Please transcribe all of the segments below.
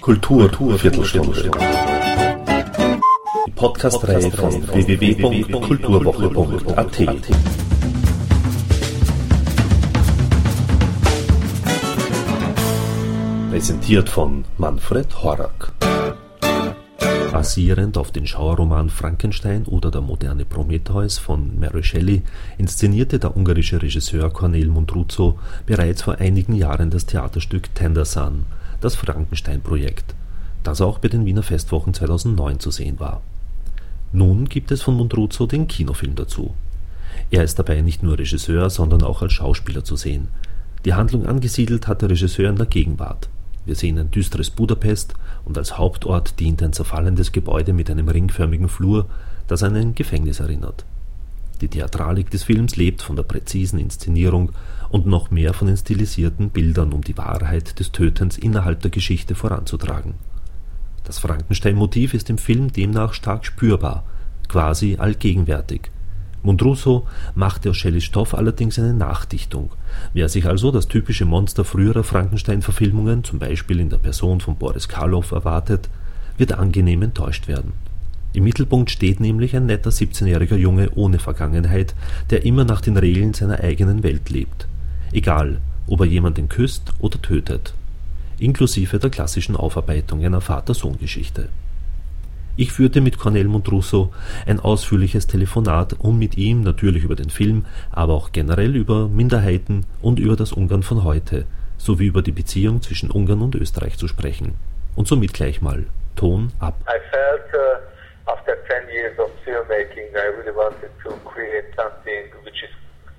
Kultur, Viertelstunde. Die Podcast-Reihe von www.kulturwoche.at. Präsentiert von Manfred Horak. Basierend auf den Schauerroman Frankenstein oder Der moderne Prometheus von Mary Shelley inszenierte der ungarische Regisseur Cornel Mundruzo bereits vor einigen Jahren das Theaterstück Tender Son, das Frankenstein-Projekt, das auch bei den Wiener Festwochen 2009 zu sehen war. Nun gibt es von Mundruzo den Kinofilm dazu. Er ist dabei nicht nur Regisseur, sondern auch als Schauspieler zu sehen. Die Handlung angesiedelt hat der Regisseur in der Gegenwart. Wir sehen ein düsteres Budapest und als Hauptort dient ein zerfallendes Gebäude mit einem ringförmigen Flur, das an ein Gefängnis erinnert. Die Theatralik des Films lebt von der präzisen Inszenierung und noch mehr von den stilisierten Bildern, um die Wahrheit des Tötens innerhalb der Geschichte voranzutragen. Das Frankenstein-Motiv ist im Film demnach stark spürbar, quasi allgegenwärtig Mundruso machte aus Shelleys Stoff allerdings eine Nachdichtung. Wer sich also das typische Monster früherer Frankenstein-Verfilmungen, zum Beispiel in der Person von Boris Karloff, erwartet, wird angenehm enttäuscht werden. Im Mittelpunkt steht nämlich ein netter 17-jähriger Junge ohne Vergangenheit, der immer nach den Regeln seiner eigenen Welt lebt. Egal, ob er jemanden küsst oder tötet. Inklusive der klassischen Aufarbeitung einer Vater-Sohn-Geschichte ich führte mit Cornel Mundrusso ein ausführliches Telefonat, um mit ihm natürlich über den Film, aber auch generell über Minderheiten und über das Ungarn von heute sowie über die Beziehung zwischen Ungarn und Österreich zu sprechen. Und somit gleich mal Ton ab. I felt uh, after 10 years of filmmaking I really wanted to create something which is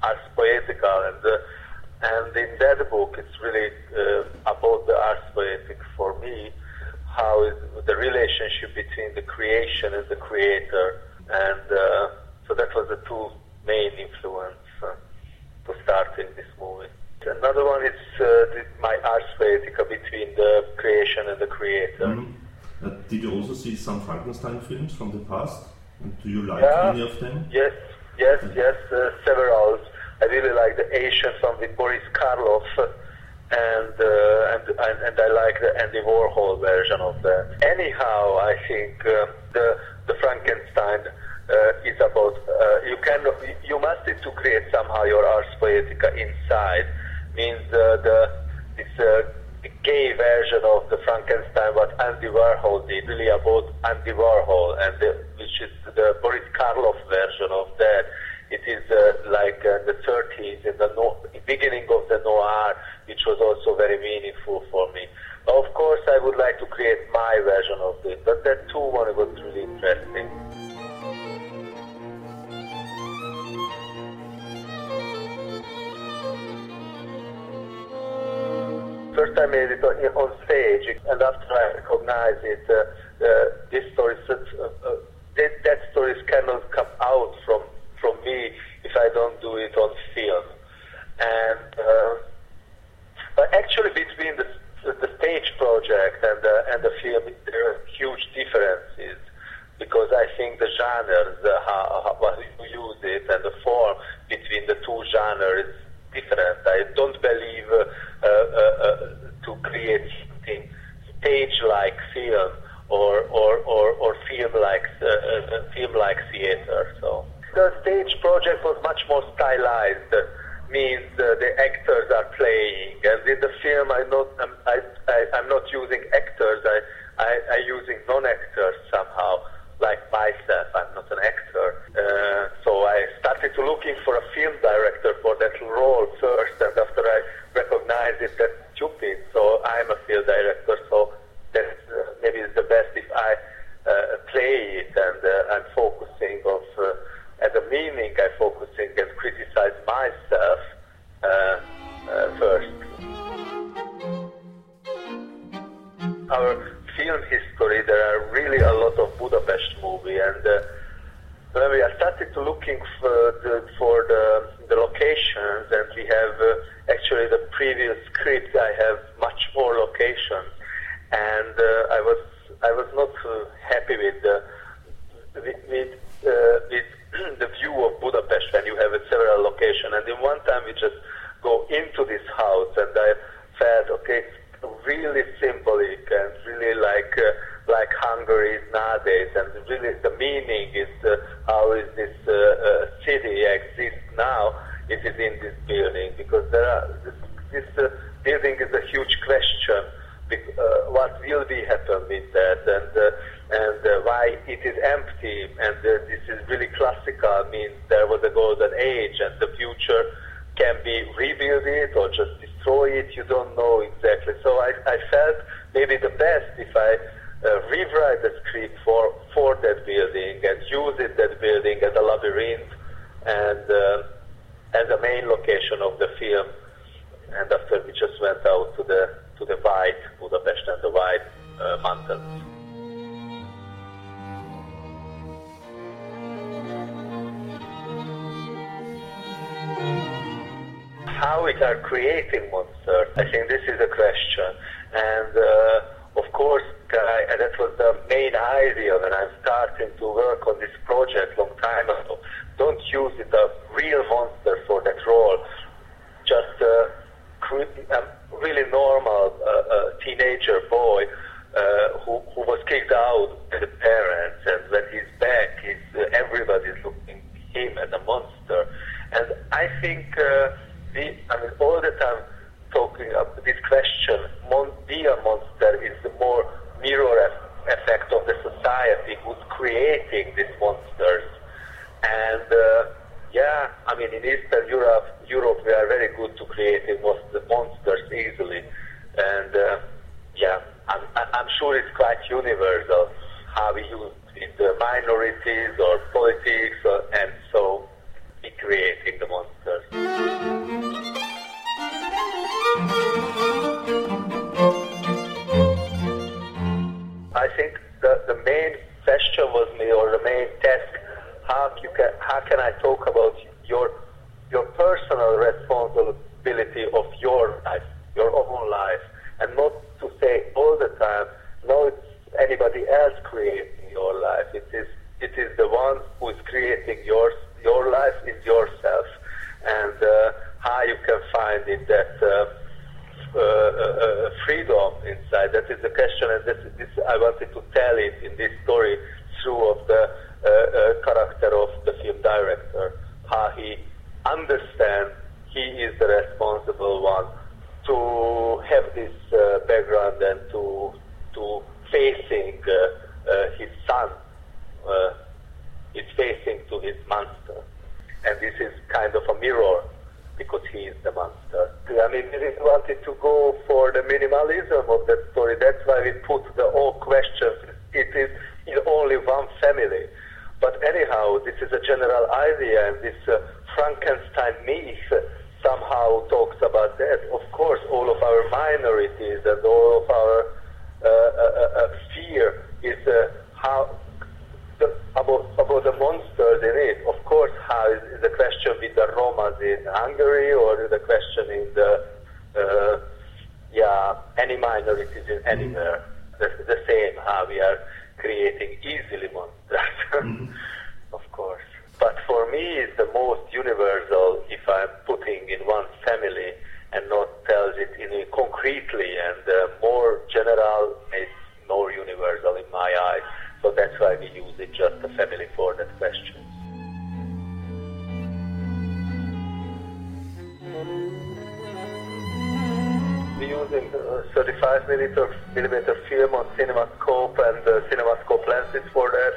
ars poetical and uh, and in that book it's really uh, about the ars poetic for me how is the relationship between the creation and the creator. And uh, so that was the two main influence uh, to start in this movie. Another one is uh, my ars poetica between the creation and the creator. Mm-hmm. Uh, did you also see some Frankenstein films from the past? And do you like yeah, any of them? Yes, yes, yes, uh, several. I really like the Asian one with Boris Karloff and, uh, and, and I like the Andy Warhol version of that. Anyhow, I think uh, the the Frankenstein uh, is about uh, you can you must need to create somehow your ars poetica inside. Means uh, the this uh, gay version of the Frankenstein what Andy Warhol did, really about Andy Warhol, and the, which is the Boris Karloff version of that. It is like the 30s in the no- beginning of which was also very meaningful for me. Of course, I would like to create my version of it, but that too one was really interesting. First, I made it on, on stage, and after I recognized it, uh, uh, this story, uh, uh, that, that stories cannot come out from from me if I don't do it on film. And uh, but actually, between the, the stage project and the, and the film, there are huge differences because I think the genres, uh, how, how you use it, and the form between the two genres is different. I don't believe uh, uh, uh, to create something stage-like film or or or, or film-like uh, uh, film-like theater. So the stage project was much more stylized means uh, the actors are playing. And in the film, I not, I'm, I, I, I'm not using actors. I, I, I using non-actors somehow, like myself. I'm not an actor. Uh, so I started looking for a film director for that role first, and after I recognized it, that's stupid. So I'm a film director. So that's uh, maybe it's the best if I uh, play it, and uh, I'm focusing of uh, as a meaning. I focusing and criticize myself looking for the, for the, the locations, and we have uh, actually the previous script, I have much more locations, and uh, I was I was not uh, happy with the with with, with the view of Budapest when you have several locations, and in one time we just go into really the meaning is uh, how is this uh, uh, city exists now. It is in this building because there are this, this uh, building is a huge question. Uh, what will be happen with that and and why it is empty and this is really classical means there was a golden age and the future rebuild it or just destroy it. You don't know exactly. So I, I felt maybe the best if I uh, rewrite the script for, for that building and use it, that building as a labyrinth and uh, as a main location of the film. And after we just went out to the to the white Budapest and the white uh, mountains. How we are creating monsters, I think this is a question. And uh, of course, and that was the main idea when I'm starting to work on this project long time ago. Don't use the real monster for that role. Just a, a really normal uh, uh, teenager boy uh, who, who was kicked out by the parents, and when he's back, uh, everybody's looking him as a monster. And I think uh, I mean, all the time talking about this question, mon- monster is the more mirror effect of the society who's creating these monsters. And uh, yeah, I mean, in Eastern Europe, Europe we are very good to creating monsters easily. And uh, yeah, I'm, I'm sure it's quite universal how we use it, the minorities or politics, or, and so be creating the monsters. Can find in that uh, uh, uh, freedom inside. That is the question, and this, this, I wanted to tell it in this story through of the uh, character of the film director, how he understands he is the responsible one to have this background and to to facing his son is facing to his monster. And this is kind of a mirror because he is the monster. I mean, we wanted to go for the minimalism of that story. That's why we put the all questions. It is in only one family. But anyhow, this is a general idea, and this uh, Frankenstein myth somehow talks about that. Of course, all of our minorities and all of our uh, uh, uh fear is uh, how the, about, about the monsters in it. Of course, how is, is the question with the Romas in Hungary or the question in the, uh, yeah, any minorities in anywhere. Mm-hmm. The, the same, how we are creating easily monsters, mm-hmm. of course. But for me, it's the most universal if I'm putting in one family and not tells it in concretely and uh, more general, it's more universal in my eyes. So that's why we use it just a family for that question. We use uh, 35 millimeter, millimeter film on CinemaScope and uh, CinemaScope lenses for that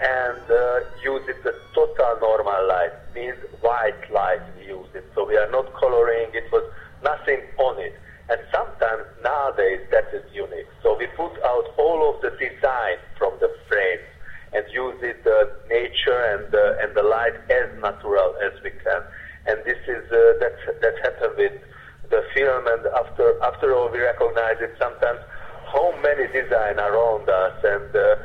and uh, use it the total normal light, means white light we use it. So we are not coloring, it was nothing on it. And sometimes nowadays that is unique. So we put out all of the design from the frames and use it the uh, nature and uh, and the light as natural as we can. And this is uh, that that happened with the film. And after after all, we recognize it sometimes how many design around us and. Uh,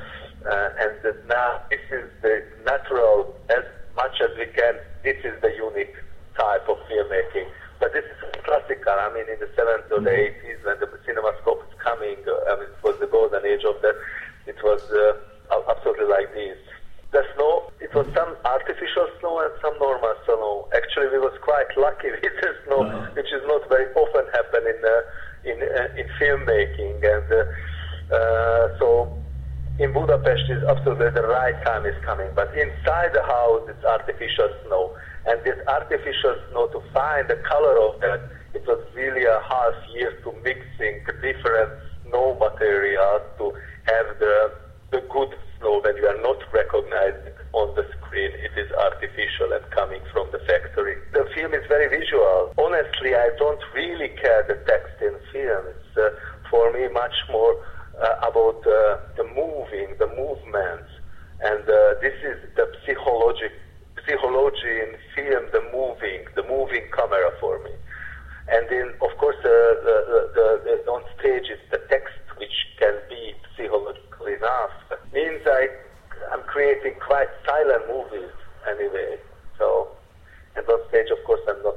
uh, and now this is the natural as much as we can. This is the unique type of filmmaking. But this is classical. I mean, in the 70s or the 80s, when the CinemaScope is coming, uh, I mean, it was the golden age of that. It was uh, absolutely like this. The snow, it was some artificial snow and some normal snow. Actually, we was quite lucky with the snow, uh-huh. which is not very often happen in uh, in uh, in filmmaking. And uh, uh, so in Budapest is absolutely the right time is coming, but inside the house it's artificial snow. And this artificial snow, to find the color of that, it was really a half year to mixing different snow materials to have the, the good snow when you are not recognizing on the screen. It is artificial and coming from the factory. The film is very visual. Honestly, I don't really care the text in film. It's uh, for me much more uh, about uh, the moving, the movements, and uh, this is the psychology, psychology in film, the moving, the moving camera for me. And then, of course, uh, the, the, the, on stage is the text, which can be psychological enough. It means I, I'm creating quite silent movies anyway. So, and on stage, of course, I'm not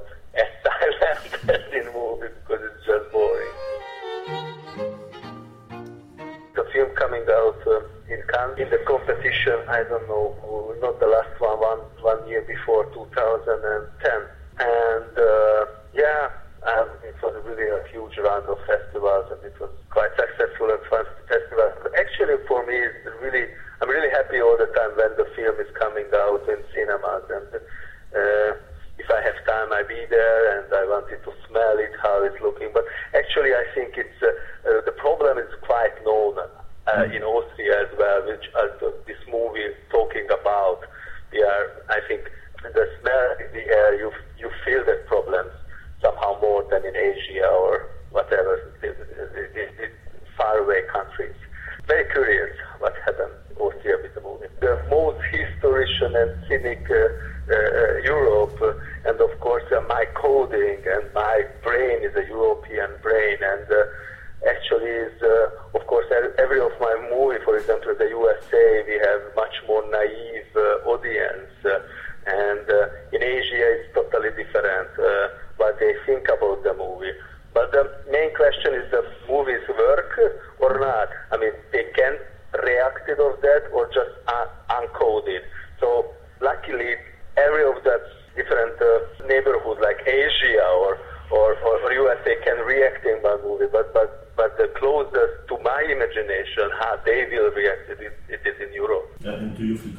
competition, I don't know, not the last one, one, one year before 2010. And uh, yeah, um, it was really a huge round of festivals, and it was quite successful and fun festivals. But actually, for me, it's really I'm really happy all the time when the film is coming out in cinemas, and uh, if I have time, I be there, and I wanted to smell it, how it's looking. But actually, I think it's uh, uh, the problem is quite known uh, in Austria as well, which uh, this movie talking about. We are, I think, the smell in the air. You you feel that problems somehow more than in Asia or whatever, the, the, the, faraway countries. Very curious what happened in Austria with the movie. The most historian and cynic uh, uh, Europe, uh, and of course uh, my coding and my brain is a European brain, and uh, actually is, uh, of course, every of my movie, for example, the USA, we have much more naive uh, audience, uh, and uh, in Asia it's totally different what they think about the movie. But the main question is the movies work or not. I mean, they can react of that or just un- uncode it. So luckily, every of that different uh, neighborhood like Asia or, or, or, USA can react in my movie, but, but, but the closest to my imagination, how they will react, it is, it is in Europe. Yeah, and do you feel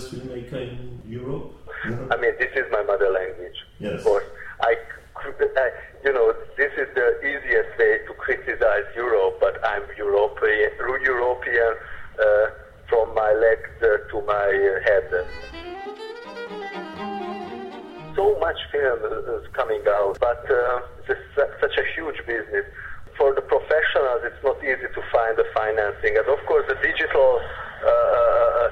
as filmmaker in Europe? I mean, this is my mother language. Yes. Of course, I, I, you know, this is the easiest way to criticize Europe, but I'm European, European uh, from my legs uh, to my head. So much film is coming out, but uh, it's such a huge business. For the professionals, it's not easy to find the financing, and of course, the digital uh,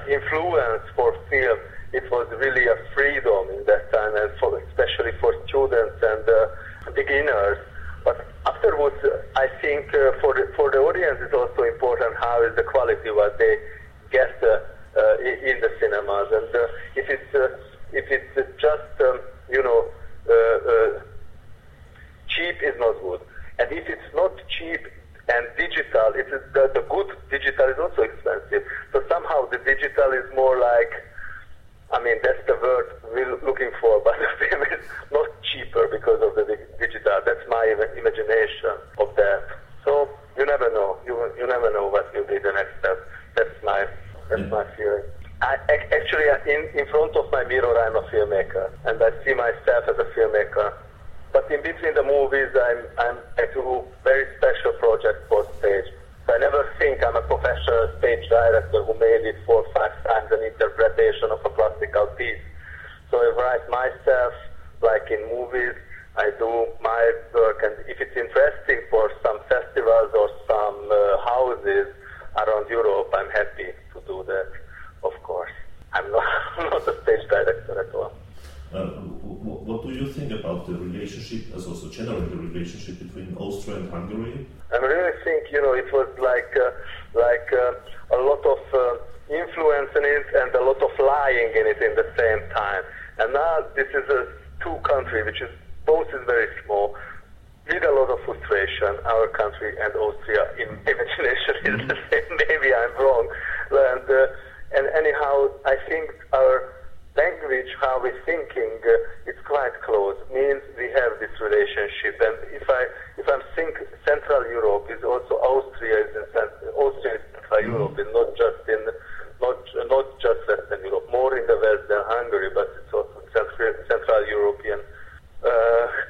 influence for film it was really a freedom in that time, and for, especially for students and uh, beginners. But afterwards, I think uh, for the, for the audience, it's also important how is the quality what they get uh, uh in the cinemas, and uh, if it's uh, if it's just um, you know cheap is not good, and if it's not cheap and digital, it is the, the good digital is also expensive. So somehow the digital is more like I mean, that's the word we're looking for, but the film is not cheaper because of the digital. That's my imagination of that. So you never know. You you never know what will be the next step. That's my that's mm. my feeling. I, actually, in, in front of my mirror, I'm a filmmaker, and I see myself as a filmmaker. But in between the movies, I'm, I'm I do very special projects for stage. I never think I'm a professional stage director who made it four or five times an interpretation of a classical piece. So I write myself, like in movies, I do my work, and if it's interesting for some festivals or some uh, houses around Europe, I'm happy to do that, of course. I'm not, not a stage director at all. Uh, what do you think about the relationship, as also generally the relationship between Austria and Hungary? I really think, you know, it was like uh, like uh, a lot of uh, influence in it and a lot of lying in it in the same time. And now this is a two country, which is both is very small, with a lot of frustration. Our country and Austria, in imagination, is the same. Maybe I'm wrong, and uh, and anyhow, I think our language, how we're thinking, uh, it's quite close. Means we have this relationship. And if I if I'm think Central Europe is also Austria is in Austria is Central mm-hmm. Europe, is not just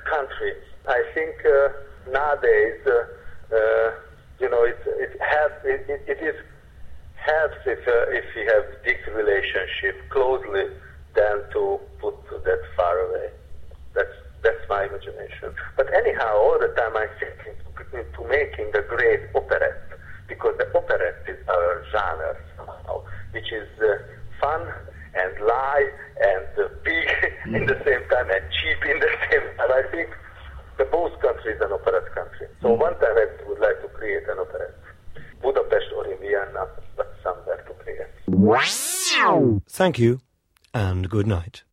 country. I think uh, nowadays, uh, uh, you know, it it, has, it, it, it is helps if uh, if we have this relationship closely than to put that far away. That's that's my imagination. But anyhow, all the time I'm thinking into making a great operette because the operette is our genre somehow, which is uh, fun and live and uh, big mm. in the same time and cheap in the same time. I think the both country is an operette country. So mm. one time I would like to create an operette. Budapest or in Vienna, but somewhere to create. Thank you and good night.